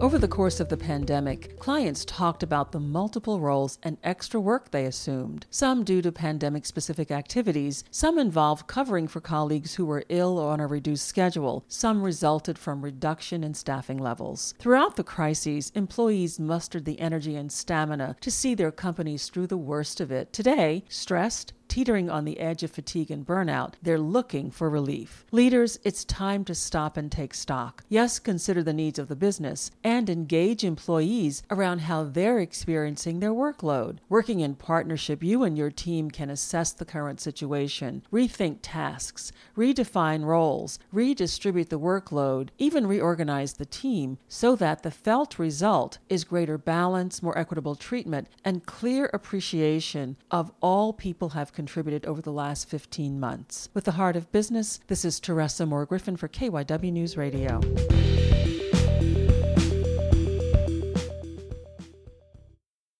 Over the course of the pandemic, clients talked about the multiple roles and extra work they assumed, some due to pandemic specific activities, some involved covering for colleagues who were ill or on a reduced schedule, some resulted from reduction in staffing levels. Throughout the crises, employees mustered the energy and stamina to see their companies through the worst of it. Today, stressed, teetering on the edge of fatigue and burnout, they're looking for relief. Leaders, it's time to stop and take stock. Yes, consider the needs of the business and engage employees around how they're experiencing their workload. Working in partnership, you and your team can assess the current situation, rethink tasks, redefine roles, redistribute the workload, even reorganize the team so that the felt result is greater balance, more equitable treatment, and clear appreciation of all people have contributed over the last 15 months. With the heart of business, this is Teresa Moore Griffin for KYW News Radio.